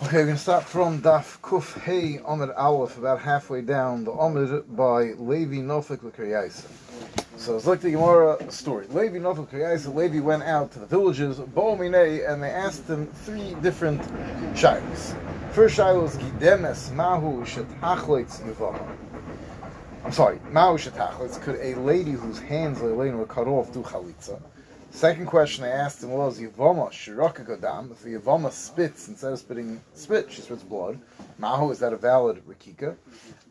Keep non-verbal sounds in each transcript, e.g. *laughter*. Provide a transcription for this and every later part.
Okay, we're going to start from Daf Kuf Hey Omer Aleph, about halfway down the Amid by Levi Nofik L'Kriyasa. So it's like the Gemara story. Levi Nofik L'Kriyasa, Levi went out to the villages, Bo'omine, and they asked him three different shilas. First shilah was Gidemes Mahu Shetachleitz Yuvama. I'm sorry, Mahu Shetachleitz, could a lady whose hands were cut off do Chalitza? Second question I asked him was Yavoma Shiraka Godam. If Yavoma spits instead of spitting spit, she spits blood. Mahu is that a valid Rikika?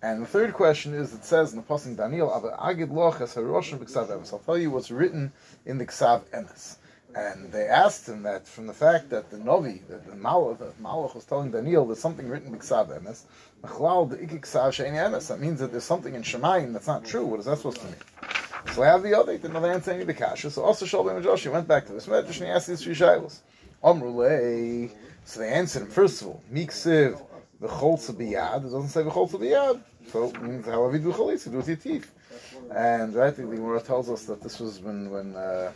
And the third question is it says in the Pasuk Daniel Agid Loch as Haroshim B'Ksav Emes. I'll tell you what's written in the Ksav Emes. And they asked him that from the fact that the Novi, that the Malach, Malach was telling Daniel there's something written in Ksav Emes. That means that there's something in Shemayim that's not true. What is that supposed to mean? So I have the other, he did not answer any of the kasha. So also Shalom and Joshua went back to this medrash and he asked these three shilas. Amrulei. So they answered him, first of all, Miksiv, the cholza biyad. It doesn't say the cholza biyad. So it means you do chalitza, do with your teeth. And right, the Gemara tells us that this was when, when, uh,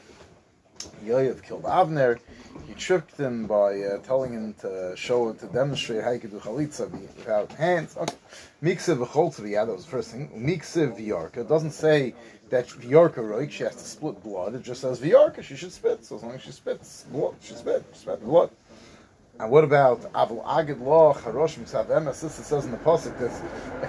Yoav killed Avner. He tricked him by uh, telling him to show to demonstrate how he could do chalitza without hands. Okay. Miksev v'cholza yeah, that was the first thing. Miksev v'yarka. It doesn't say that v'yarka roik, she has to split blood. It just says v'yarka, she should spit. So as long as she spits blood, she spit, she spit blood. And what about Avul Agid Law Charosh Miksav Emes? This it says in the pasuk that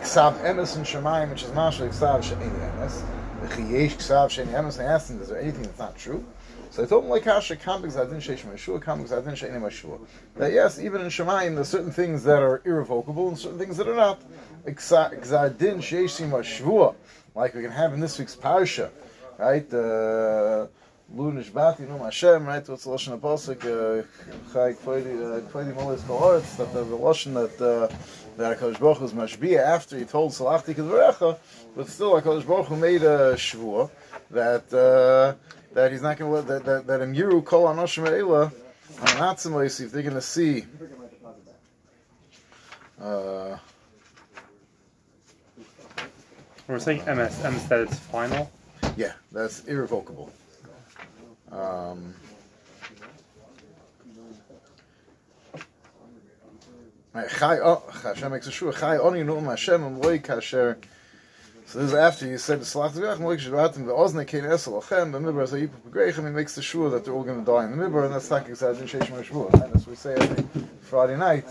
Ksav Emes and Shemayim, which is Mashal Ksav Sheini Emes. Chiyesh Ksav Sheini Emes. I asked him, is there anything that's not true? So I told him like Hasha Kambik Zadin Sheish Meshua, Kambik Zadin Sheini Meshua. That yes, even in Shemayim, there's certain things that are irrevocable and certain things that are not. Zadin Sheish Meshua, like we can have in this week's parsha, right? Uh, Lu Nishbati Num Hashem, right? What's the lashon apostle? Chai Kvoidi Kvoidi Molis Kohoretz. That the lashon that uh, that Hakadosh Baruch Hu was mashbia after he told Salachti Kedvarecha, but still Hakadosh Baruch Hu made a shvua that uh, that he's not going to let that that, that Emiru Kol Anoshim Eila on Atzimos if they're going to see. Uh, We're saying MS. MS that it's final. yeah, that's irrevocable. Um. So this is after you said the Tzvach Moik Shvatim ve'ozne kein esel lachem b'midbar as ha'yipu he makes the sure that they're all going to die in the midbar and that's not exactly Sheish. And as we say every Friday night,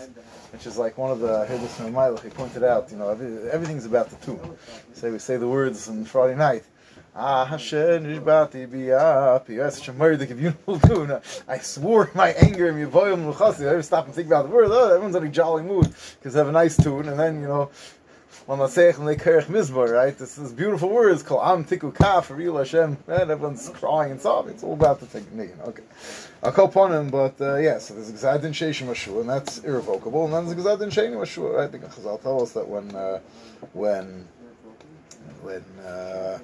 which is like one of the Hidus Memalach, he pointed out, you know, every, everything's about the tune. Say we say the words on Friday night. Ah, Hashem, Nishbati, Biyapi. That's such a if you do. I swore my anger and Yavoyim Luchasi. I ever stop and think about the words. Oh, everyone's in a jolly mood because they have a nice tune. And then, you know, when I say they kerech mizbar, right? This is beautiful words called Am Tiku Kaf, Real Hashem. And everyone's crying and sobbing. It's all about the thing. Okay. Upon him, but uh, yeah, so there's Gzadin Sheshim Ashur, and that's irrevocable. And then there's Gzadin Sheni Ashur. I think Chazal tell us that when, uh, when, when, uh,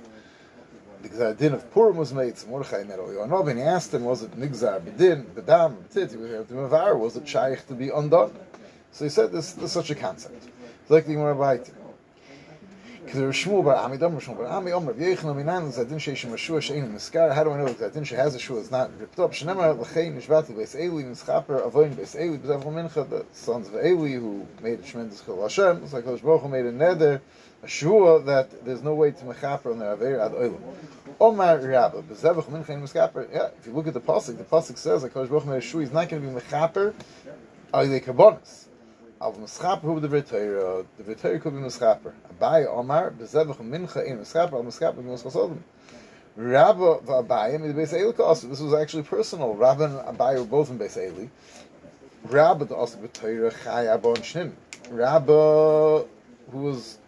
the Gzadin of Purim was made, so Mordechai met Oyanov, and he asked him, was it Nigzar, Bedin, Bedam, Betit, he was it Shaykh to be undone? So he said is such a concept. It's like the Gemara Baita. Because was Shmuel Bar Ami, Dom Shmuel Bar Ami, Omer, V'yechin Aminan, Zadin Sheish Miskar, how do I know that Zadin She has a Shua, it's not ripped up? L'chein, Nishvati, Beis Avoin, Beis B'zav Mincha, the sons of Eli, who made a tremendous Chil Hashem, it's like Hosh Baruch made a neder, a Shua, that there's no way to Mechaper on their Aver Ad Oilim. Omar Rabba, B'zevach Mincha, yeah, if you look at the Pasuk, the Pasuk says, like Hosh Baruch made a Shua, he's not going to be Mechaper, Aile Karbonis. Av Mischaper hu the V'Torah, the V'Torah could be Mischaper. Abai Omar, B'zevach Mincha, in Mischaper, Al Mischaper, Gimos Chasodim. Rabba v'Abai, I mean, the Beis Eli also, this was actually personal. Rabba and Abai were both in Beis Eli. Rabba the also V'Torah, Chai Abon Shnim. Rabba, who was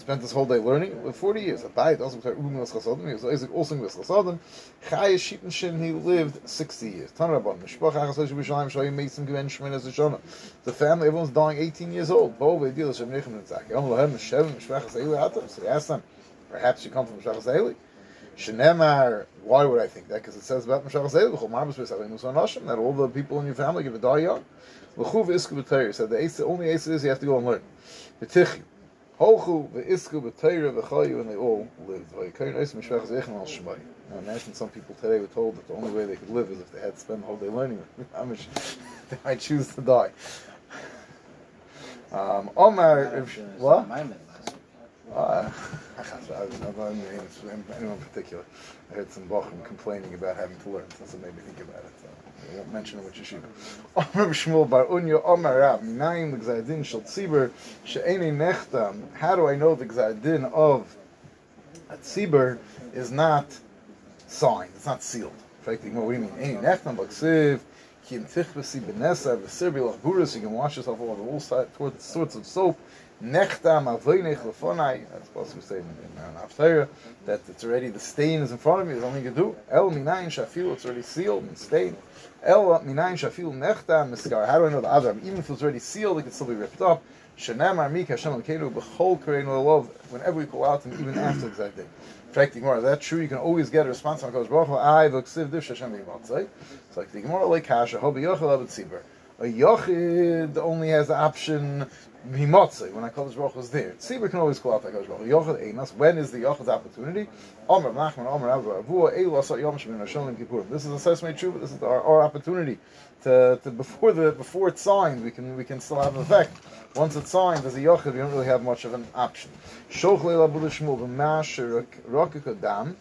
spent his whole day learning with 40 years. Abai also Ugim Gimos Chasodim, he was Isaac also Gimos Chasodim. Chai Shiten Shin, he lived 60 years. Tan Rabban, Mishpach Achas Hosh B'Shalayim, Shoyim Meisim Given Shemin as a Shona. The family, everyone's dying 18 years old. Bo V'Edil Shem Nechem Nitzak. Yom Lohem, Shem, Mishpachas Eli Atam. So he asked them, perhaps you come from Mishpachas Eli. Shenemar, why would I think that? Because it says about Mishachas Eli, B'chol Marbus B'Savim Musan Hashem, that all the people in your family give a die young. L'chuv Isku said the only Asa is you have to go and learn. V'tichi, Holchu V'Isku B'Teir V'Chayu, and they all lived. V'Yikayin Asa Mishpachas Echem Al Shemai. Now imagine some people today were told that the only way they could live is if they had to spend the whole day learning. *laughs* Much *laughs* they might choose to die. Um, Omar, if, what? My mid last week. Uh, I don't know anyone in particular. I heard some Bochum complaining about having to learn, so it made me think about it. So I won't mention which yeshiva. Shmuel Bar Unya Omer Rab Minayin L'Gzadin Shel Tzibur Nechtam. How do I know the Gzadin of a Tzibur is not signed? It's not sealed. In fact, what do you mean? Any Nechtam B'Ksiv Ki Im Tichbesi B'Nesa V'Sir B'Lach Buras. You can wash yourself all over all sorts of soap. Nechtam avoynech lefonai. That's supposed to say in, an Haftarah that it's already the stain is in front of me. There's nothing to do. El minayin shafil. It's already sealed and stained. El minayin shafil nechtam miskar. How do I know the other? Even if it's already sealed, it can still be ripped up. Shanamar mik Hashem alkeinu b'chol kareinu love. Whenever we call out him, even after exact day. Fact, the is that true? You can always get a response from Kodesh Baruch Hu. I v'ksiv div Hashem b'yimatzay. It's like the Gemara like kasha hobi yochel avet. A yochid only has the option Himotze, when HaKadosh Baruch was there. Tzibur can always call out HaKadosh Baruch Yochad Einas, when is the Yochad's opportunity? Omer Nachman, Omer Avra Avua, Yom Hashem Kippurim. This is a Sesame but this is our, our opportunity to, to, before the before it's signed, we can we can still have an effect. Once it's signed, as a Yochad, we don't really have much of an option. Shoch Leila Buddha Shmuel, B'mash Rokik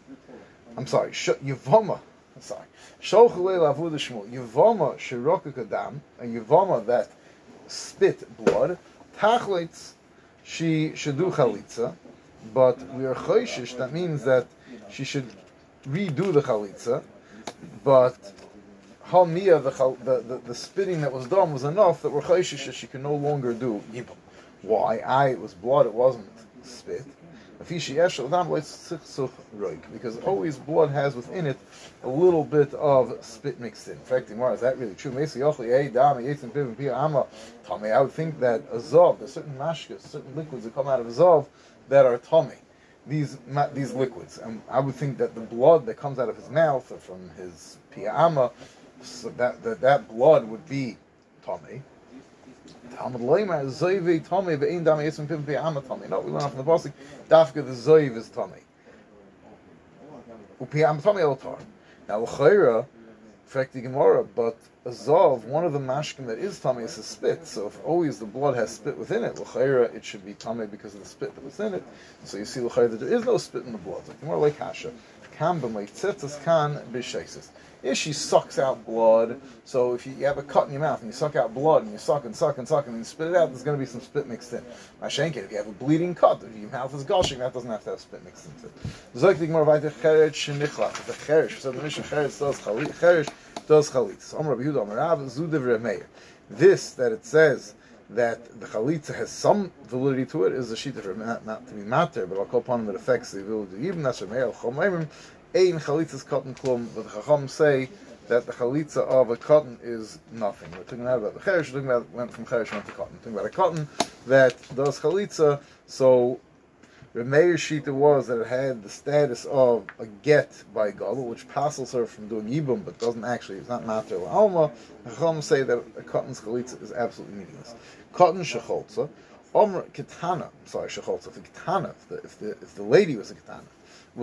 I'm sorry, Yevoma, I'm sorry. Shoch Leila Shmuel, Yevoma a Yevoma that spit blood, Tachlitz, she should do chalitza, but we are choishish. That means that she should redo the chalitza, but halmiya, the, the, the, the spitting that was done was enough that we're choishish that she can no longer do. Why? I, it was blood, it wasn't spit. Because always blood has within it a little bit of spit mixed in. In fact, Gemara, is that really true? I would think that a zov, there's certain mashkas, certain liquids that come out of a zov that are tummy. These these liquids, and I would think that the blood that comes out of his mouth or from his piyama, so that, that that blood would be tummy. Talmud is Zoivi Tomei Ve'in Dami Yitzim Pim Piyama Tomei. No, we learn from the Pasuk, Dafka the Zoiv is Tomei. Upiyam Tomei Otar. Now, L'chayra, fact the Gemara, but a Zov, one of the mashkim that is Tomei is a spit, so if always the blood has spit within it, L'chayra, it should be Tomei because of the spit that was in it. So you see L'chayra there is no spit in the blood. More like Hasha. Kam b'meitzitzus kan b'sheisis is she sucks out blood. So if you, you, have a cut in your mouth and you suck out blood and you suck and suck and suck and you spit it out, there's going to be some spit mixed in. Mashenkin, if you have a bleeding cut, if your mouth is gushing, that doesn't have to have spit mixed into it. More weiter cheret shenichlat. The cherish. So the does chalit. Does chalit. So Amr Amr. This that it says that the chalitza has some validity to it is a sheet of not, not to be matter, but I'll call upon that affects the validity. Even that's Meir Chomayim Ein chalitza's cotton klum, but the Chacham say that the chalitza of a cotton is nothing. We're talking about the cherish, we're talking about went from cherish went to cotton. We're talking about a cotton that does chalitza, so the mayor shita was that it had the status of a get by Gadol, which passes her from doing yibum, but doesn't actually, it's not matter alma. The Chacham say that a cotton's chalitza is absolutely meaningless. Cotton shecholza, Omer Kitana, sorry, Shecholza, the Kitana, if the, if the, if the lady was a Kitana,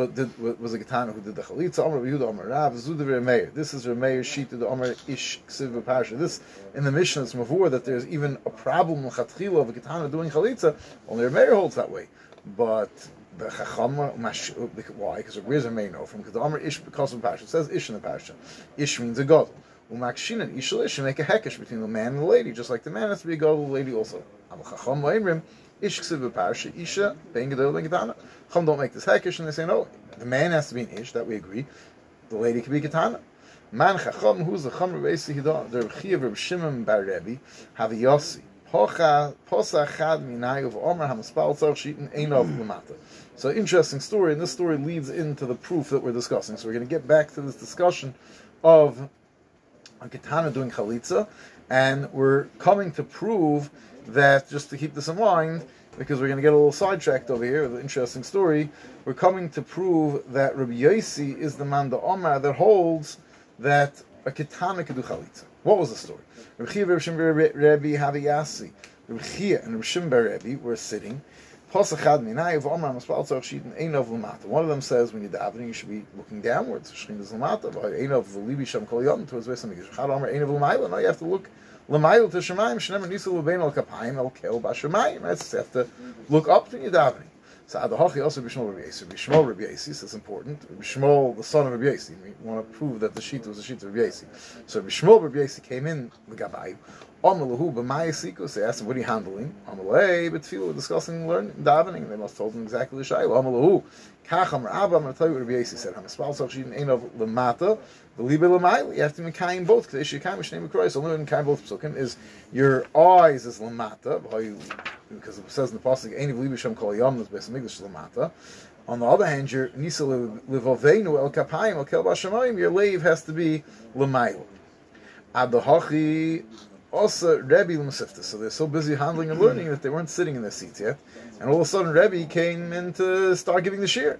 did, was a Getana who did the Chalitza, Omer Yehuda, Omer Rav, Zudav Remeir. This is Remeir Sheet the Omer Ish Ksiv Parsha. This, in the Mishnah, it's Mavur that there's even a problem in Chatchila of a Getana doing Chalitza. Only Remeir holds that way. But the Chacham, why? Because where's Remeir know from? Because the Omer Ish because of Parsha. It says Ish in the Parsha. Ish means a God. Umakshinan Ishal Ish, make a hekesh between the man and the lady, just like the man has to be a God, the lady also. Am Chacham Ish ksiv isha ben gedol ben getana. Chum don't make this hekish, and they say no. The man has to be an ish. That we agree. The lady can be getana. Man chacham who's the chum reisi hida the rechiv Reb Shimon bar Rebbe have yossi. Posa chad of Omer hamaspal shitin lemata. So interesting story, and this story leads into the proof that we're discussing. So we're going to get back to this discussion of a katana doing chalitza, and we're coming to prove that just to keep this in mind, because we're going to get a little sidetracked over here, the interesting story, we're coming to prove that Rabbi Yossi is the man the Omar that holds that a ketana could do chalitza. What was the story? Rabbi Chia and Rabbi Shimber Rabbi were sitting. One of them says when you're davening, you should be looking downwards. Towards No, you have to look L'mayil to Shemayim, shenemer nisu l'bein al kapayim el kel b'Shemayim. That's have to look up to your davening. So Adahachi also Bishmol Rabbi Yasi. Bishmol Rabbi Yasi, it's important. Bishmol, the son of Rabbi Yasi. We want to prove that the sheet was the sheet of Rabbi Yasi. So Bishmol Rabbi Yasi came in the Gabai. Amalahu b'maya sikus. They asked him, what are you handling? But we're discussing learning, davening. They must have told him exactly the shayla. Kacham Rabba, I'm going to tell you what Rabbi Yasi said. Hamispal Soch Shidin Ein of Lamata, the Libe Lamayli. You have to Mekayim both. Because Ishikayim Mishnei Mekroy. So learn Mekayim both Psukim is your eyes is Lamata, because it says in the Pasuk, Ein of Libe Shem Kol Yom, that's Beis Migdash Lamata. On the other hand, your Nisa Livovenu El Kapayim El Kel Bashamayim, your lave has to be Lamayli. Adahachi also Rebbe L'Masifta. So they're so busy handling and learning that they weren't sitting in their seats yet. And all of a sudden Rebbe came in to start giving the shir.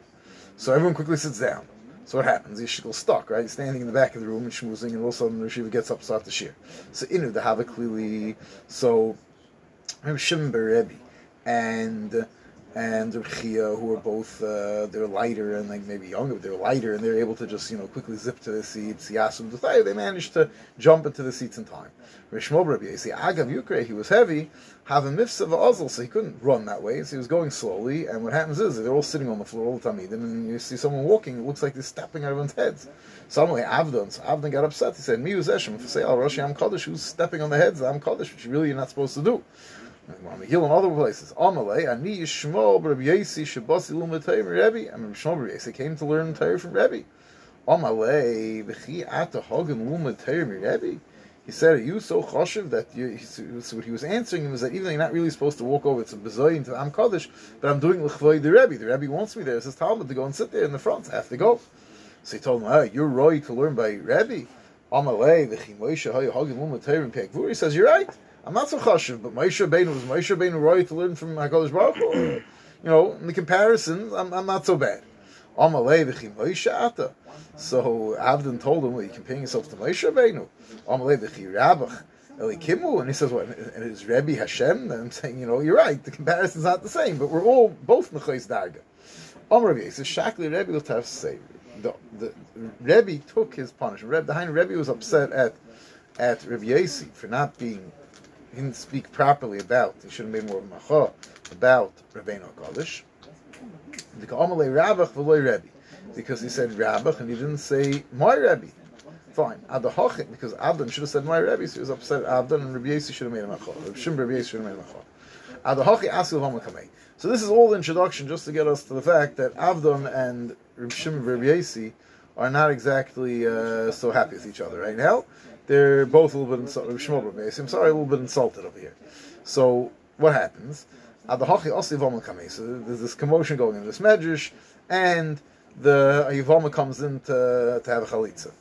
So everyone quickly sits down. So what happens? Yeshikol stuck, right? He's standing in the back of the room and schmoozing, and all of a sudden the Shiva gets up to start the shir. So Inu, the Hava clearly, so Shimon Rebbe, and and Chia, who are both uh, they're lighter and like maybe younger, but they're lighter and they're able to just you know quickly zip to the seats. Yasum they managed to jump into the seats in time. Rishmob Rabbi Agav Yukre, he was heavy, have a mifsa ozl, so he couldn't run that way, so he was going slowly. And what happens is they're all sitting on the floor all the time, and you see someone walking, it looks like they're stepping on everyone's heads. Suddenly Avdon, so Avdon got upset. He said, "Mi uzeshem for say al Am Kaddish, who's stepping on the heads I'm Kaddish, which really you're not supposed to do." Megillah in other places. Amalei, ani Yishmol Rabbi Yasi Shabbasi Lumet Torah Rebbe. I mean, Shmuel Rabbi Yasi came to learn Torah from Rebbe. Amalei, v'chi ata Lumet Torah Rebbe. He said, "Are you so choshev that you?" So what he was answering him is that even though you're not really supposed to walk over to Bezoyin to Am Kaddish, but I'm doing l'chvoy the Rebbe. The Rebbe wants me there. It says Talmud to go and sit there in the front. I have to go. So he told him, "Oh, you're right to learn by Rebbe." Amalei, v'chi Moshe Hayu Lumet Torah Pekvur. He says, "You're right." I'm not so chashiv, but Moshe Rabbeinu was Moshe Rabbeinu right to learn from Hakadosh Baruch Hu. You know, in the comparison, I'm, I'm not so bad. Amalei v'chi Moshe Ata. So Avdon told him, well, you comparing yourself to Moshe Rabbeinu. Amalei v'chi Rabach. Elikimu, and he says, "What? And it's Rebbe Hashem?" And I'm saying, you know, you're right. The comparison's not the same, but we're all both Nechayis Darga. Amar Rebbe says, "Shakli Rebbe will say." The, the Rebbe took his punishment. Rebbe, the Hein Rebbe was upset at at Rebbe Yasi for not being he didn't speak properly about, he should have made more a about Rabbeinu HaKadosh. Because he said Rabbach and he didn't say my Rebbe. Fine. Adahachik, because Abdon should have said my Rebbe, so he was upset at Abdon and Rabbi Yesi should have made a macha. Rabbi Shim Rabbi Yesi should have made a hamakamei. So this is all the introduction just to get us to the fact that Abdon and Rabbi Shim Rabbi Yesi are not exactly uh, so happy with each other right now they're both a little bit insulted. I'm sorry, a little bit insulted over here. So what happens? So there's this commotion going in this medrash, and the Yivama comes in to, to have a chalitza.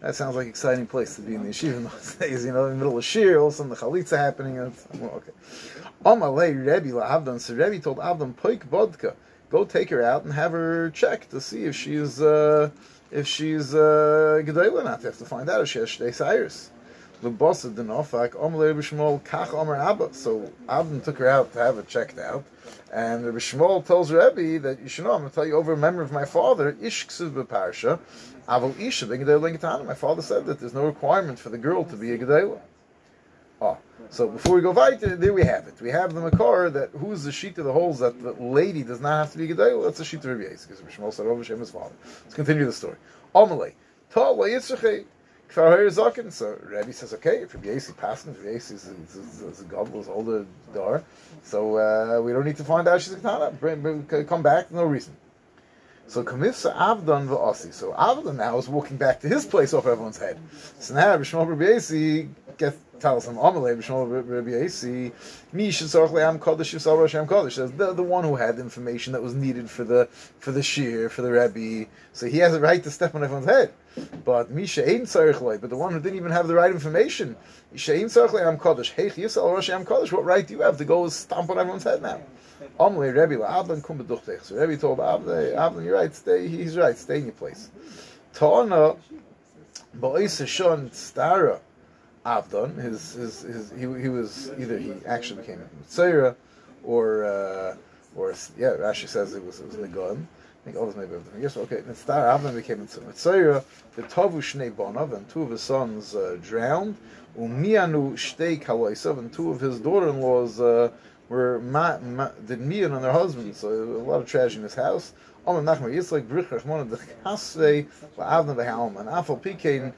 That sounds like an exciting place to be in the yeshiva in those *laughs* days, you know, in the middle of shir, all of a sudden the chalitza happening. And well, okay. Amalei Rebbe Abdon. So Rebbe told Abdon, Poik Bodka, go take her out and have her checked to see if she's uh, if she's uh, Gedela not. You have to find out if she has Shtei Cyrus. Lebasa denofak Omer Shmuel Kach Omer Abba. So Abba took her out to have it checked out, and Rabbi Shmuel tells Rebbe that you should know. I'm going to tell you over a memory of my father. Ishksiv beparsha Aval Isha My father said that there's no requirement for the girl to be a Gedela. Oh, so before we go weiter, there we have it. We have the Makar that who's the sheet of the holes that the lady does not have to be Gedayel. That's the sheet of Rabbi Yisrael, because Shmuel said over Shem his father. Let's continue the story. Amalei. Ta'la Yitzchakei. Kfar Zakin. So Rabbi says, okay, if Rabbi Yisrael passes, Rabbi Yisrael is, is, is, a gobble, is older door, so uh, we don't need to find out she's a Ketana. Come back, no reason. So Kamissa Avdon v'Asi. So Avdon now is walking back to his place off everyone's head. So now Rabbi Shmuel Rabbi gets tells him Amalei B'Shmuel Rabbi Yasi Mi Shesarch Le'am Kodesh Yisrael Rosh Am Kodesh. Says the the one who had the information that was needed for the for the shir for the Rebbe. So he has a right to step on everyone's head. But Misha ain't Sarich But the one who didn't even have the right information, Misha ain't Sarich Le'am Kodesh. Hey Yisrael Rosh Am Kodesh. What right do you have to go stomp on everyone's head now? Amalei Rebbe La'Abdan Kum B'Duchtech. So Rebbe told Abdan, Abdan, you're right. Stay. He's right. Stay in your place. Ta'ana Ba'is Hashon Stara. Avdon. His, his, his, he, he was either he actually became Mitzayra, or uh, or yeah, Rashi says it was it was Nagon. I think others maybe have different years. Okay, Mitzvah Avram became Mitzvah. The Tavu Shnei Bonav and two of his sons uh, drowned. Umianu Shtei Kaloisav and two of his daughter-in-laws uh, were ma, ma, did mian on their husbands. So a lot of tragedy in his house. Omer Nachman Yitzchak Brich Rachmon the Chasvei La'avna V'Halman and Afal Pikein.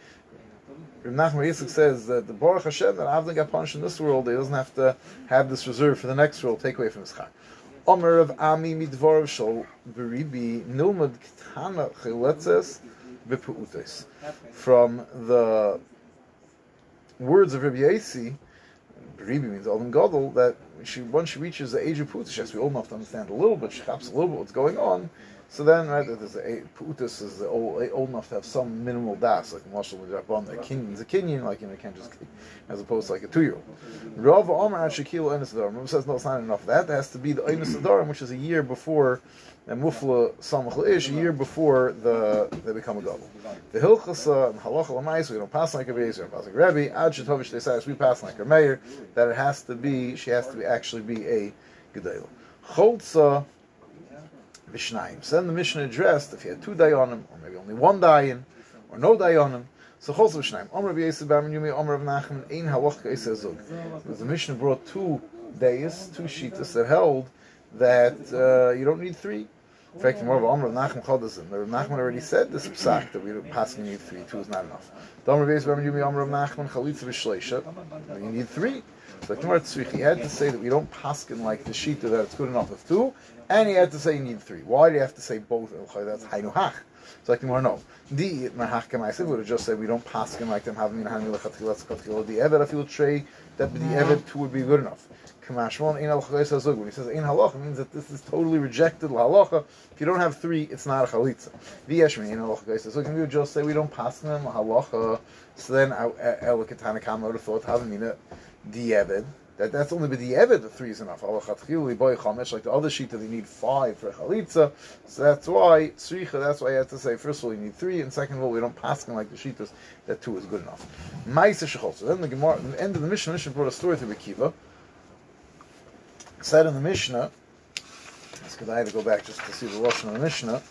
Nachman Yitzchak says that the Baruch Hashem that Avna got punished in this world, he doesn't have to have this reserve for the next world. Take away from his chak. Omer of Ami Midvarav Shol Beribi Nilmad Ktana Chiletzes V'Pu'utes. From the words of Rabbi Yasi, Beribi means Olam Gadol, that she, once she reaches the age of Pu'utes, she has to be old enough to understand a little bit, she has a little bit what's going on, so then, right, there's a putus is old, old enough to have some minimal das, like with Rabban, a kinyan's a kinyan, like you know, can't just, as opposed to like a two-year-old. Rav Omer at Shekil Enes Adarim. says no, it's not enough. That has to be the Enes which is a year before and Mufla Samach Ish, a year before the they become a double. The Hilchasa uh, and Halacha Lamais, we don't pass like a Beis, we pass like a Rebbe. Ad Shetovish Tesayas, we pass like a Mayor. That it has to be, she has to be actually be a Gedela. Cholza Mishnayim. So then the Mishnah addressed if you had two dayanim, or maybe only one dayan, or no dayanim. So Chos Mishnayim. Omer Rabbi Yisrael Bar Yumi, Omer of Nachman, Ein Halach Kaisa Zug. The Mishnah brought two dayas, two shitas that held that uh, you don't need three. In fact, more of Omer Nachman Chodazim. The Nachman already said this psak that we don't pass need three. Two is not enough. Omer Rabbi Yisrael Bar Yumi, Omer of Nachman Chalitza V'Shleisha. You need three. So Gemara Tzrich, he had to say that we don't paskin like the shita that it's good enough of two, and he had to say you need three. Why do you have to say both? Oh, that's hainu hach. So like Gemara, no. The mahach kamaisiv would have just said we don't paskin like them having in hani lechatchilas katchilo the evet. I feel tray that the evet two would be good enough. Kamashmon in al When he says in halacha, means that this is totally rejected halacha. If you don't have three, it's not a chalitza. V'yeshmi in al zug. We would just say we don't pass them halacha. So then El Katana Kama would have thought having di'eved. That that's only with the three is enough. Like the other sheet that they need five for chalitza. So that's why sricha. That's why I had to say first of all you need three, and second of all we don't pass them like the sheetas that two is good enough. Ma'isa shechol. So then the Gemara, the end of the Mishnah, Mishnah brought a story to Rekiva. Said in the Mishnah, because I had to go back just to see the lashon of the Mishnah.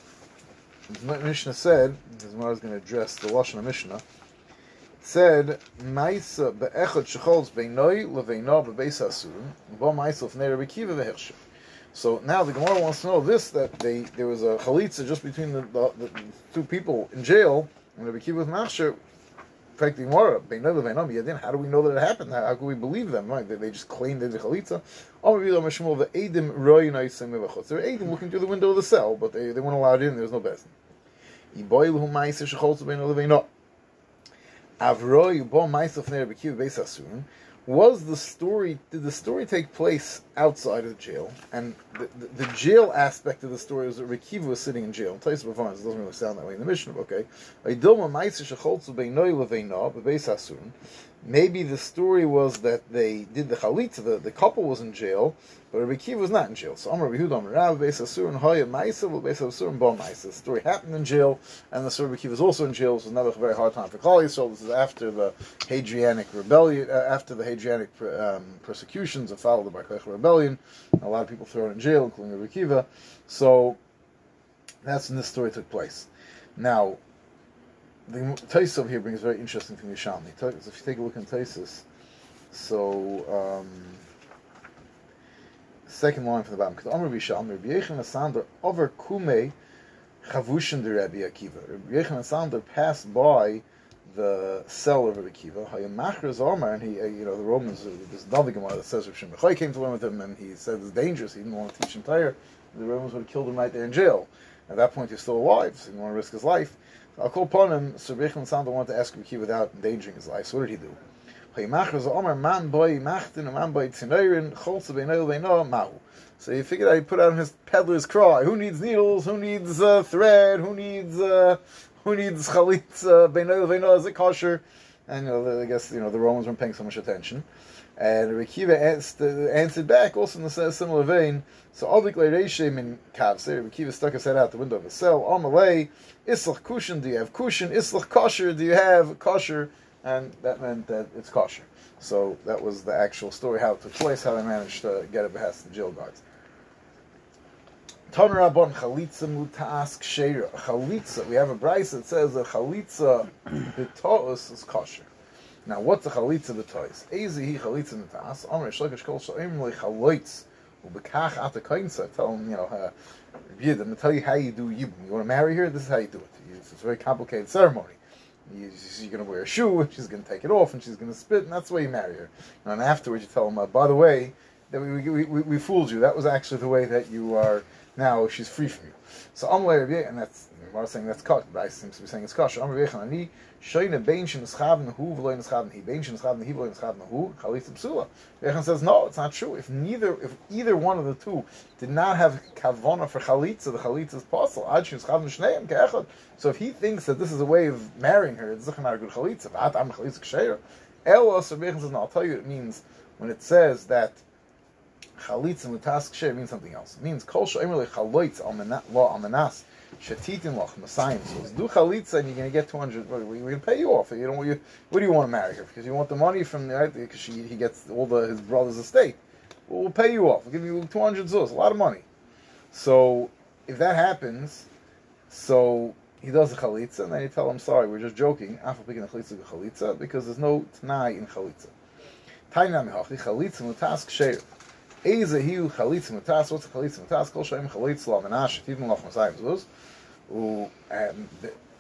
The Mishnah said, the Gemara is going to address the lashon of the Mishnah said Maisa be'echad shecholz be'noi leveino be'beis asurim bo Maisa fnei Rabbi Kiva. So now the Gemara wants to know this that they there was a chalitza just between the, the, the two people in jail and Rabbi Kiva with Machsher. In fact, the Gemara be'noi leveino yadin. How do we know that it happened? How, how can we believe them? Right? They, they just claimed they did chalitza. Maybe the Mishmul the Edim roy noisim mevachot. They were Edim looking through the window of the cell, but they, they weren't allowed in. There was no bezin. Maisa leveino. Avroy Bo Maisof Ner Bekiv was the story did the story take place outside of the jail and the, the, the jail aspect of the story was that Rekiva was sitting in jail. Tais performance doesn't really sound that way in the mission, okay? Maybe the story was that they did the chalitza, the, the couple was in jail, but Rabbi Kiva was not in jail. So Amr Rabbi Hudam Rav Beis Asur and Hoya Maisa will Beis Asur and Maisa. The story happened in jail, and the story Rabbi Kiva was also in jail. So it was never a very hard time for Klal Yisrael. This is after the Hadrianic rebellion, uh, after the Hadrianic um, persecutions that followed the Bar Kokhba rebellion. A lot of people thrown in jail, including Rabbi Kiva. So that's when this story took place. Now, the Taisus over here brings very interesting thing Yishalmi. If you take a look in Taisus, so um, second line from the bottom. Because Amr Yishalmi, Rabbi Yechon Asander over Kume Chavushin de Rabbi Akiva. Rabbi Yechon Asander passed by the cell of Rabbi Akiva. Hayamachras Omar, and he, uh, you know, the Romans, uh, there's another Gemara that says Rabbi Shimon came to learn with him, and he said it's dangerous. He didn't want to teach him Torah. The Romans would have killed him right there in jail. At that point, he's still alive, so he didn't want to risk his life. I'll call upon him, so Rechon Sanda wanted to ask Riki without endangering his life. So what did he do? So he figured out he put out his peddler's cry. Who needs needles? Who needs uh, thread? Who needs uh, who needs chalitza? Beinoil veino is it kosher? And you know, I guess you know the Romans weren't paying so much attention. And Rekiva answered back also in a similar vein. So Aldik Leireshim in Kavse, Rekiva stuck his head out the window of the cell. Amalei, Islach Kushin, do you have Kushin? Islach Kosher, do you have Kosher? And that meant that it's kosher. So that was the actual story, how it took place, how they managed to get it past the jail guards. Ton Rabban Chalitza Mutask Sheira. Chalitza, we have a Bryce that says that Chalitza *coughs* B'to'us is kosher. Now, what's a Chalitza B'to'us? Ezi hi Chalitza Mutas, Omer Shlokish Kol Shoim Le Chaloitz, Ubekach Ata Koinza, tell him, you know, uh, Yid, I'm going to tell you how you do Yibum. You want to marry her? This is how you do it. It's a very complicated ceremony. She's going to wear a shoe, and *laughs* she's going to take it off, and she's going to spit, and that's the way you marry her. And afterwards, you tell them, uh, by the way, that we, we, we, we fooled you. That was actually the way that you are now. She's free from you. So Amalei and that's we're saying that's cut. But I seems to be saying it's kosher. Rabbi shoyne bein shen schaven hu v'loy schaven he bein shen schaven he v'loy schaven hu chalitza psula. Rabbi says no, it's not true. If neither, if either one of the two did not have kavona for chalitza, the chalitza is possible. Ad shen schaven shneim keechad. So if he thinks that this is a way of marrying her, it's not a good chalitza. But I'm chalitza ksheir. Elos Rabbi says no. I'll tell you. It means when it says that chalitza mutask sheh means something else. It means kol shomer chaloitz al law almanas shetitin loch masayim. So do chalitza and you're going to get 200. We're to pay you off. You don't. You, what do you want to marry her? Because you want the money from the right because he gets all the his brother's estate. Well, we'll pay you off. We'll give you 200 zuz, a lot of money. So if that happens, so he does the chalitza, and then you tell him, sorry, we're just joking. Afal picking the chalitza chalitza because there's no t'nai in chalitza. Tainam chalitza mutask sheir. Mutas. What's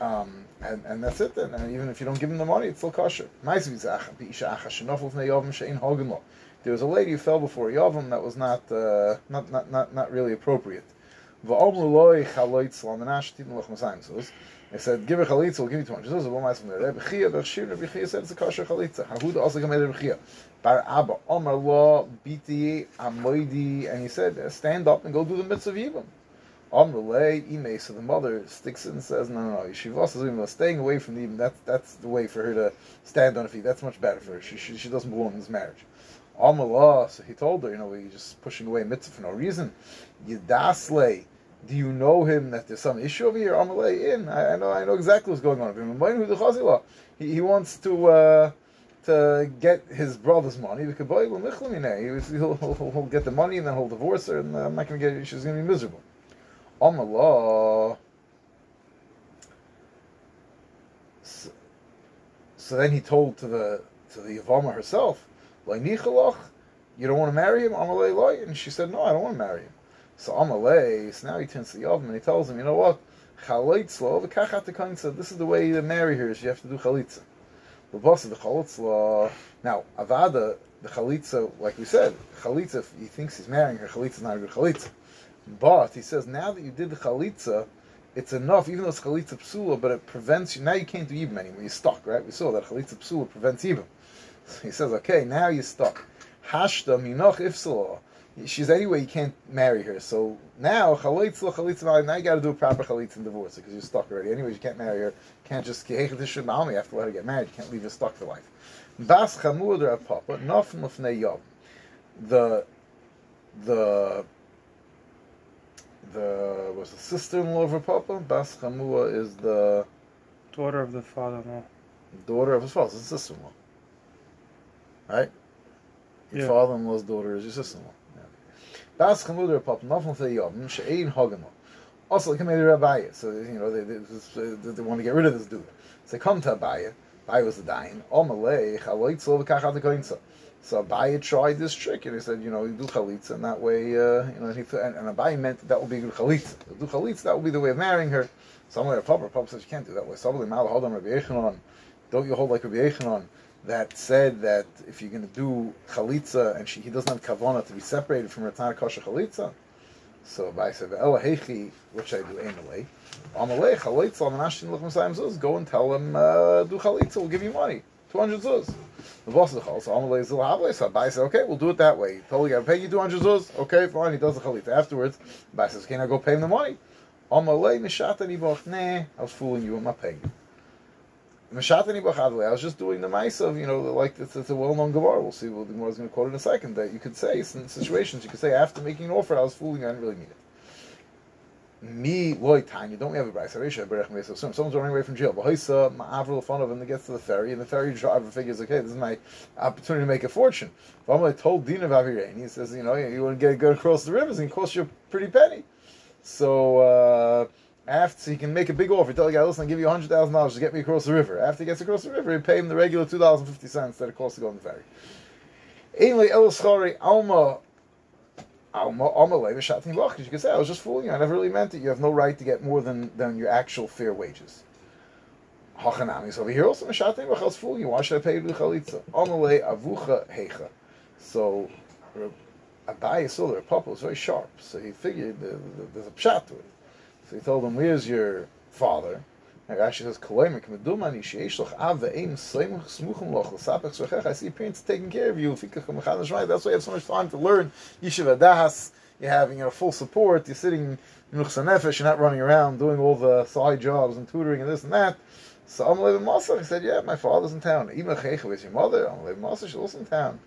um, and, and that's it then. And even if you don't give him the money, it's still kosher. There was a lady who fell before a Yavam that was not uh, not, not not not really appropriate. They said, give her chalitza, we'll give you 200 zuz. What am I saying? Rebbe Chia, the Shir, Rebbe Chia said it's a kosher also. Bar Abba, Omar Lo, Biti, Amoidi, and he said, stand up and go do the mitzvah of Yibam. Omar Le, Ime, so the mother sticks it and says, no, no, no, Yeshivas is staying away from the Yibam, that's, that's the way for her to stand on her feet. That's much better for her. She, she, she doesn't belong in this marriage. Omar Lo, so he told her, you know, you're just pushing away mitzvah for no reason. Yidasle, do you know him that there's some issue over here? Amalei in. I, I know I know exactly what's going on. He, he wants to uh, to get his brother's money. Because he'll, he'll, he'll get the money and then he'll divorce her, and uh, I'm not going to get. She's going to be miserable. Amallah. So, so then he told to the to the Yavama herself, you don't want to marry him, Amalei and she said, No, I don't want to marry him. So Amalei, so now he turns to the Yavam and he tells him, you know what? The This is the way to marry her. Is you have to do chalitza. Boss of the chalitza. Now Avada, the chalitza, like we said, chalitza. If he thinks he's marrying her, chalitza is not a good chalitza. But he says now that you did the chalitza, it's enough, even though it's chalitza psula, but it prevents you. Now you can't do ibn anymore. You're stuck, right? We saw that chalitza psula prevents ibn. So *laughs* he says, okay, now you're stuck. Hashda minoch ifsala she's anyway you can't marry her. So now chalitz chalitz now you got to do a proper chalitz and divorce because you're stuck already. Anyways, you can't marry her. Can't just you have to let her get married. You can't leave her stuck for life. Bas chamur papa nofen lefnei yom. The the the was the sister-in-law of her papa. Bas chamua is the daughter of the father-in-law. Daughter of his father, sister-in-law. Right. Your Yeah. father-in-law's daughter is your sister-in-law. Das Chamuder Pop, Nafon Yom, She'ein Hagama. Also, they come to Rabbi, so, you know, they, they, they, want to get rid of this dude. So they come to Abaye, Abaye was the dying, Omalei, Chalitza, V'kachat Koinza. So Abaye tried this trick, and he said, you know, you do chalitza, and that way, uh, you know, and, he, and, and Abaye meant that, that would be good chalitza. do chalitza, that would be the way of marrying her. Somewhere, Papa, Papa says you can't do that way. Somebody, Mal Hodam Rabbi Yechanan, don't you hold like Rabbi Yechanan? That said that if you're going to do chalitza and she, he doesn't have kavana to be separated from Ratana kosher chalitza, so I said Elahechi, which I do anyway. Amalei chalitza manashin lechem sayim zuz. Go and tell him uh, do chalitza. We'll give you money, two hundred zuz. The boss of the chalitza Amalei zil So Abai said, okay, we'll do it that way. Totally got to pay you two hundred zuz. Okay, fine. He does the chalitza. Afterwards, Abai says, can I go pay him the money? Amalei nishatani boch. Nah, I was fooling you. I'm not paying you. I was just doing the mice of, you know, like it's, it's a well-known Gemara. We'll see what the Gemara is going to quote in a second. That you could say in situations, you could say after making an offer, I was fooling, I didn't really mean it. Me, loy tanya, don't we have a? So someone's running away from jail. Bahoisa, ma'avril fun of him, and gets to the ferry, and the ferry driver figures, okay, this is my opportunity to make a fortune. I told Dina Vavirani, he says, you know, you want to get, across the rivers, and it costs you a pretty penny. So uh, after so he can make a big offer, tell the guy, listen, I'll give you hundred thousand dollars to get me across the river. After he gets across the river, he pay him the regular two dollars and fifty cents that it costs to go on the ferry. Ainly el alma alma alma leva shatin you can say I was just fooling you. I never really meant it. You have no right to get more than than your actual fair wages. Hachanami. So over here also Meshatim I was fooling you. Why should I pay you the chalitza? Amalei avucha hecha. So Abai saw the papa was very sharp, so he figured the, the, there's a pshat to it. So he told him, "Where's your father?" And Rashi says. I see your parents taking care of you. That's why you have so much time to learn yeshiva das. You're having you know, full support. You're sitting in You're not running around doing all the side jobs and tutoring and this and that. So Amalei Masach, he said, "Yeah, my father's in town." Ima checha, where's your mother? Amalei Masach, she's also in town.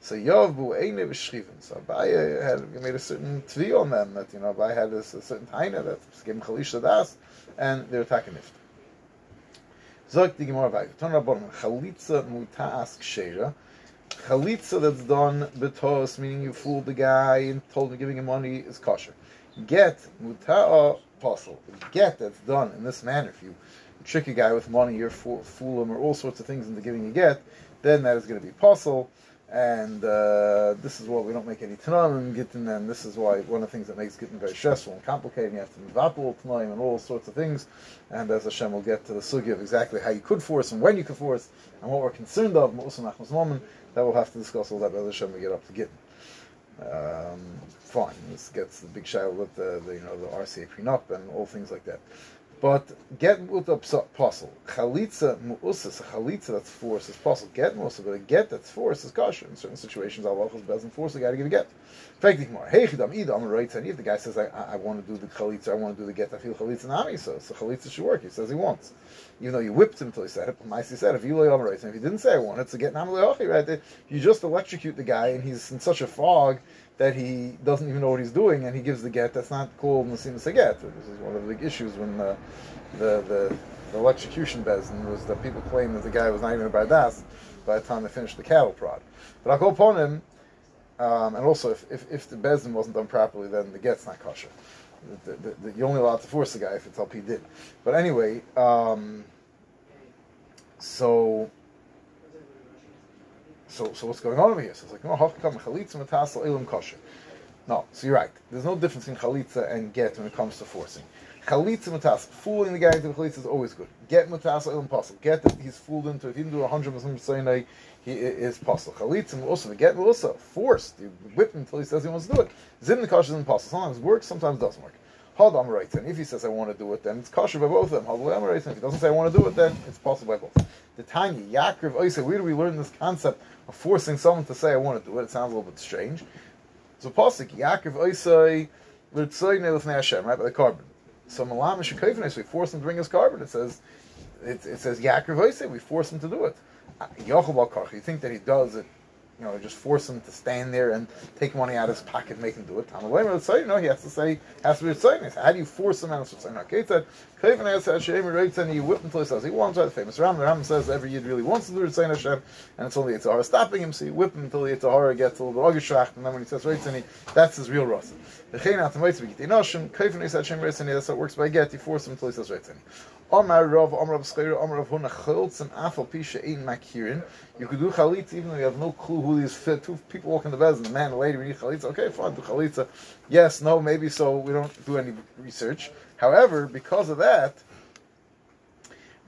So Yovbu Eine B'Shchiven. So Abaye had made a certain tvi on them that you know Abaye had this, a certain taina that given Chalisha Das, and they were attacking Nift. Zog the Gemara Abaye. Ton Rabbanon Chalitza Mutaas Ksheira. Chalitza that's done betos, meaning you fooled the guy and told him giving him money is kosher. Get muta'a apostle. Get that's done in this manner. If you trick a guy with money, you fool, fool him, or all sorts of things into giving a get, then that is going to be apostle and uh, this is why we don't make any Tanam in Gittin, and this is why one of the things that makes Gittin very stressful and complicated, you have to all Tanaim and all sorts of things, and as Hashem will get to the sugi of exactly how you could force and when you could force, and what we're concerned of, that we'll have to discuss all that as Hashem will get up to Gittin. Um, fine, this gets the big shadow with the, the, you know the RCA prenup and all things like that. But get with the apostle. Chalitza mu'usas, chalitza that's force is possible. Get mu'usa, but a get that's force is kosher. In certain situations, Allah doesn't force the guy to give a get. Fact more. Hey chidam idam right and if the guy says I, I, want to do the chalitza, I want to do the get, I feel chalitza nami, so so chalitza should work. He says he wants. Even though you whipped him until he said it, but Maisi said if you lay right, and if he didn't say I want it, so get nam right? There. You just electrocute the guy, and he's in such a fog that he doesn't even know what he's doing, and he gives the get. That's not called Nasim Saget. This is one of the big issues when uh, the, the, the electrocution bezin was that people claim that the guy was not even a bardas by the time they finished the cattle prod. But I'll go upon him, um, and also if, if, if the bezin wasn't done properly, then the get's not kosher. The, the, the, you're only allowed to force the guy if it's LP did. But anyway, um, so so, so what's going on over here? So it's like, oh, no, hachkam chalitza matasal ilim kosher. No, so you're right. There's no difference in chalitza and get when it comes to forcing. Chalitza matas, fooling the guy into the chalitza is always good. Get matasal ilim possible. Get he's fooled into it. If he didn't do a hundred percent he is possible. Chalitza also get also forced. You whip him until he says he wants to do it. Zim the kosher is impossible. Sometimes works, sometimes doesn't work. Had And if he says I want to do it, then it's kosher by both of them. Had If he doesn't say I want to do it, then it's possible by both. The tiny Yaakov oh, Oisa, where do we learn this concept of forcing someone to say I want to do it? It sounds a little bit strange. So Pasuk, Yaakov oh, Oisa, L'tzoy Nelefnei Hashem, right, by the korban. So Malam Shekayvnes, we force him to bring his korban. It says, it, it says Yaakov oh, Oisa, we force him to do it. Uh, Yochel Al you think that he does it you know, just force him to stand there and take money out of his pocket make him do it. You know, he has to say, has to be tzaynis. How do you force him out of tzaynis? Okay, it said, Kevin has Hashem, he and he whip until he says he wants, right? The famous Ram, the Ram says every Yid really wants to do tzaynis Hashem, and it's only yetzer hara stopping him, so you whip him until the yetzer hara gets a little bit agishacht, and then when he says he, that's his real rasa. That's how it works by get, you force him until he says writes and Omar Rav, Omar Rav Schreira, Omar Rav Huna Choltz, and Afal Pisha Ein Makirin. You could do chalitza even though you have no clue who these fit. Two people walk in the bed, and the man, the lady, we need chalitza. Okay, fine, do chalitza. Yes, no, maybe so. We don't do any research. However, because of that,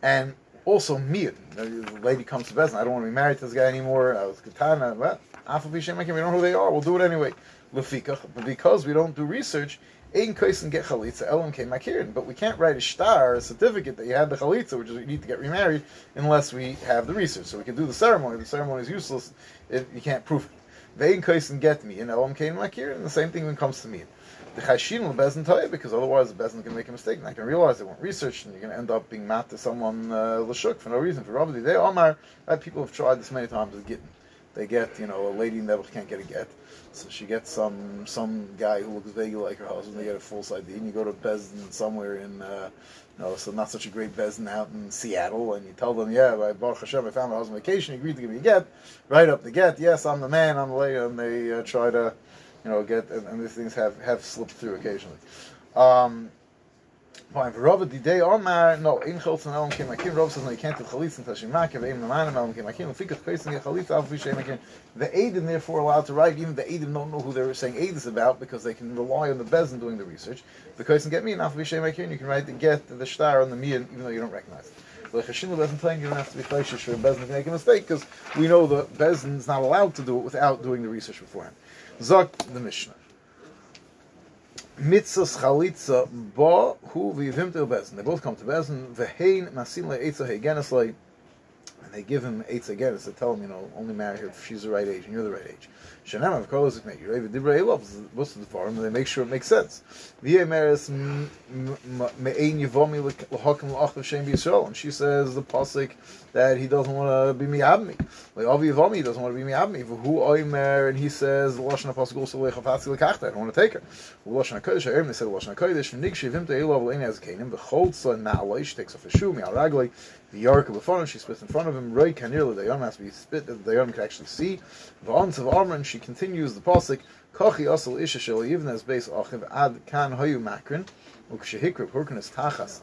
and also mir, the lady comes to and I don't want to be married to this guy anymore. I was katana. Well, Afal Pisha Makirin. We don't know who they are. We'll do it anyway. Lefikach, but because we don't do research, Ein Kaisen get chalitza, Elam came makirin. But we can't write a star, a certificate that you had the chalitza, which is you need to get remarried, unless we have the research. So we can do the ceremony. The ceremony is useless if you can't prove it. Vein Kaisen get me, and Elam came makirin. And the same thing when it comes to me. The chashin will bezin you because otherwise the bezin can make a mistake. And I can realize they won't research, and you're going to end up being mad to someone uh, l'shuk for no reason. For Rabbi, they Omar? People have tried this many times with gittin. They get, you know, a lady never can't get a get so she gets some some guy who looks vaguely like her husband. They get a false ID, and you go to Bezdin somewhere in, uh, you know, so not such a great Bezdin out in Seattle, and you tell them, yeah, by Baruch Hashem, I found my husband vacation. He agreed to give me a get. right up the get. Yes, I'm the man. I'm the lady, and they uh, try to, you know, get and, and these things have have slipped through occasionally. Um, Rava, the day Omar, no, in Cholz and Elam came Akin. Rava says, no, you can't do Chalitz until Shemakev, Eim Namanim, Elam came Akin. Lefikach Chalitz and Chalitz, Shemakev. The Aiden, therefore, allowed to write, even the Aiden don't know who they're saying Aid is about, because they can rely on the Bezin doing the research. The Chalitz get me, and Alfi Shemakev, you can write the get, the star on the me, even though you don't recognize it. But Chashinu doesn't tell you you don't have to be chayshish for Bezin to make a mistake, because we know the Bezin's not allowed to do it without doing the research beforehand. Zok the Mishnah. Mitzvahs chalitza ba hu v'yivim to Bezin. They both come to Bezin. V'hein masim le eitza hegenes le. And they give him eitza hegenes. to tell him, you know, only marry her if she's the right age and you're the right age. Shanam of course make you. Most of the farm, and they make sure it makes sense. And she says the pasuk that he doesn't want to be mi'abmi. Like Avi Yivomi, he doesn't want to be mi'abmi. V'hu oimer, and he says the lashon pasuk also lechafatzi l'kachta. I don't want to take her. Lashon hakodesh ha'erim. They said lashon hakodesh v'nig shivim to Elov l'ein as kenim v'choltza na'aloi. She takes off her shoe mi'al ragli. The yarka b'fon, she spits in front of him. Roy kanir l'dayon has to be spit that the dayon can actually see. V'on of Amr, and she continues the pasuk. Kochi asal isha shel yivnes beis achiv ad kan hayu makrin. Ukshehikra purkanis tachas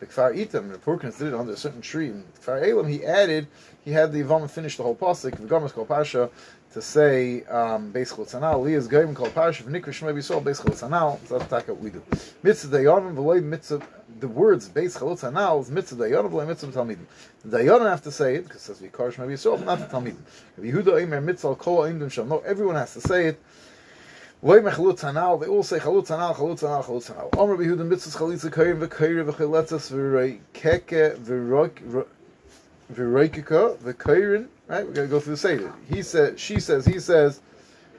ha'olah. Bekfar Itam, the did it under a certain tree. In Kfar Elam, he added, he had the Yavama finish the whole pasuk, the Gomer called Pasha, to say, um, basically, Tzanal, Li is Goyim called Pasha, V'nikra Shmei B'Yisrael, basically, Tzanal, so that's what we do. Mitzvah Dayanim, V'loi Mitzvah, the words, basically, Tzanal, is Mitzvah Dayanim, V'loi Mitzvah Talmidim. The Dayanim have to say it, because it says, V'kar Shmei B'Yisrael, not the Talmidim. Yehuda Omer Mitzvah, Kol Oimdim Shal, no, everyone has to say it, Loy mechalut zanal, they all say chalut zanal, chalut zanal, chalut zanal. Omer behuda mitzvahs chalitza kayim v'kayir v'chaletzas v'reikeke v'reikeka v'kayirin. Right, we're gonna go through the seder. He says, she says, he says,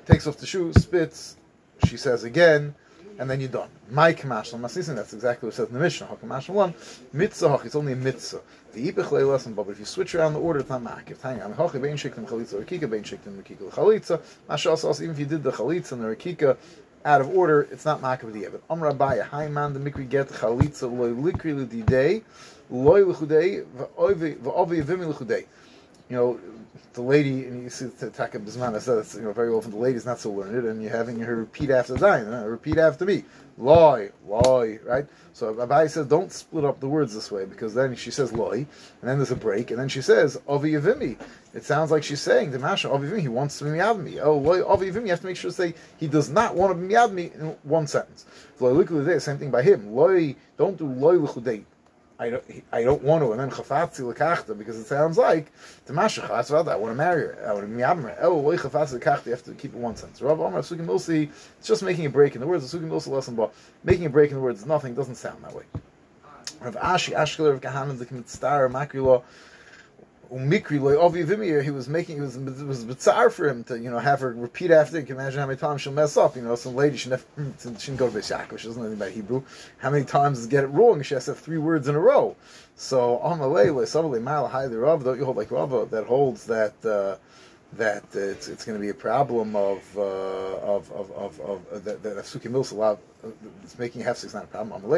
takes off the shoe, spits. She says again, and then you're done. My kamashal masisin. That's exactly what it says in the Mishnah. Hakamashal one mitzvah. It's only a mitzvah. The ipich lesson, but if you switch around the order, it's not makif. Tanya, I'm hochi bein shiktim chalitza or kika bein shiktim kika chalitza. Mashal even if you did the chalitza and the rakika out of order, it's not makif the But Abaya, high man the mikri get chalitza loy likri l'didei loy l'chudei v'ovi yivimi l'chudei. You know, the lady, and you see the Taka Bisman, I said it's, you know, very often the lady's not so learned, and you're having her repeat after Zion, uh, repeat after me. Loy, loy, right? So Abai says, don't split up the words this way, because then she says loy, and then there's a break, and then she says, Ovi Yavimi. It sounds like she's saying, Demasha, Ovi Yavimi, he wants to be me. Oh, loy, Ovi Yavimi, you have to make sure to say, he does not want to be me in one sentence. Look same thing by him. Loy, don't do loy l'chudei. I don't, I don't want to, and then chafatzi lekachta because it sounds like the mashachatz. Well, I want to marry her. I want to miyammer. Oh, loy chafatzi lekachta. You have to keep it one sense. Rav Omar Sugim Milsi. It's just making a break in the words. The Sugim Milsi lesson, but making a break in the words nothing. Doesn't sound that way. Rav Ashi Ashkeler of Kahanan the Star Makrilo umikri loy ovi vimir, he was making it was it was bizarre for him to you know have her repeat after. You can imagine how many times she'll mess up. You know, some lady she never she didn't go to Bishak, she doesn't know anything about Hebrew. How many times does get it wrong? She has to have three words in a row. So Amalei Sabali Mal the Rav, don't you hold like Rava that holds that. Uh, that uh, it's, it's going to be a problem of uh, of of of, of uh, that, that Suki Mills allowed uh, it's making hefsek not a problem. That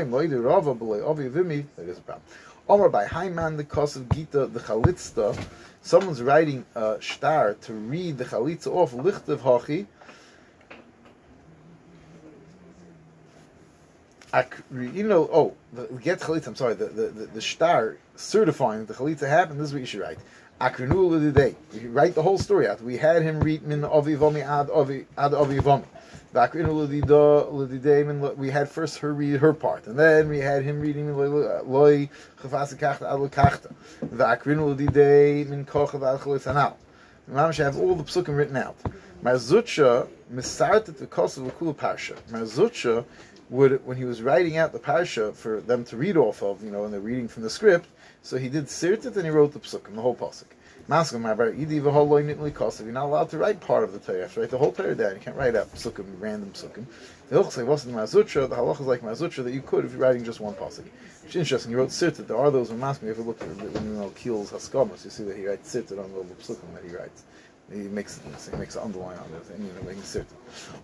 is a problem. Omar by Haiman the cause of Gita the Chalitzta. Someone's writing a star to read the Chalitza off Lichtev Hachi. You know, oh, the get chalitza. I'm sorry, the, the, the, the star certifying that the chalitza happened. This is what you should write. The day. You write the whole story out. We had him read min avivomi ad avi ad avivomi. We had first her read her part, and then we had him reading loy chafasa al kachta. V'akrinu l'didei min kochav have all the psukim written out. The kosav l'kula parsha. Mar Zutra would, when he was writing out the parsha for them to read off of, you know, and they're reading from the script, so he did sirtet and he wrote the psukim, the whole pasuk. You're not allowed to write part of the Torah. You have to write the whole Torah down. You can't write out psukim, random psukim. The halacha wasn't Mar Zutra. The halacha is like Mar Zutra that you could if you're writing just one pasuk. Is interesting. He wrote sirtit. There are those in maskim. If you look at you know Keel's haskamas, you see that he writes sirtit on the psukim that he writes. He makes he makes an underline on it, and you know, making certain.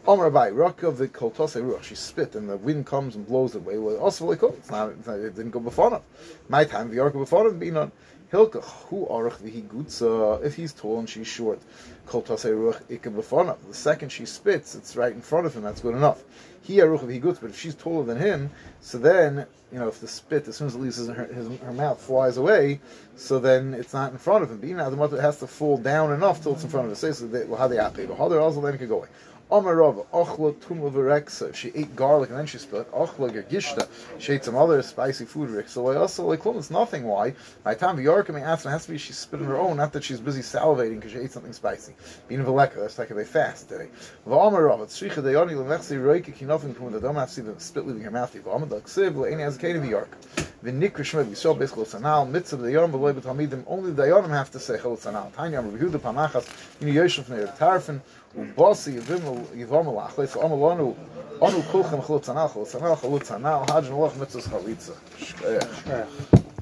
Omar Abai, rock of the koltose ruach. She spit, and the wind comes and blows it away. Well, also like it's not, it's not, it didn't go before. My time, the ark before him being on. If he's tall and she's short. The second she spits, it's right in front of him, that's good enough. He aruch vihi gutza, but if she's taller than him, so then, you know, if the spit, as soon as it leaves her, his, her mouth, flies away, so then it's not in front of him. But now the mother has to fall down enough till it's in front of him. So how they then could go away. Omarova, ochla tumla v'reksa. She ate garlic and then she spit. Ochla gergishta. She ate some other spicy food. Rick. So also like it's nothing. Why? By the time Yorka may ask, it has to be she's spitting her own, not that she's busy salivating because she ate something spicy. Being veleka, that's like they fast today. V'omarova, tzricha deyoni lemechsi roike kinofin kum the to see the spit leaving her mouth. V'omad ksiv le'eni as kain of York. V'nikra shmed yisrael basically sanal mitzvah dayon v'loy b'talmidim. Only the dayonim have to say chol sanal. Tanya Pamachas. You know Yosef neir tarfin. ובוסי יבום לאחליף אומלונו אנו כולכם חלוץ הנח חלוץ הנח חלוץ הנח חלוץ הנח מצוס חליצה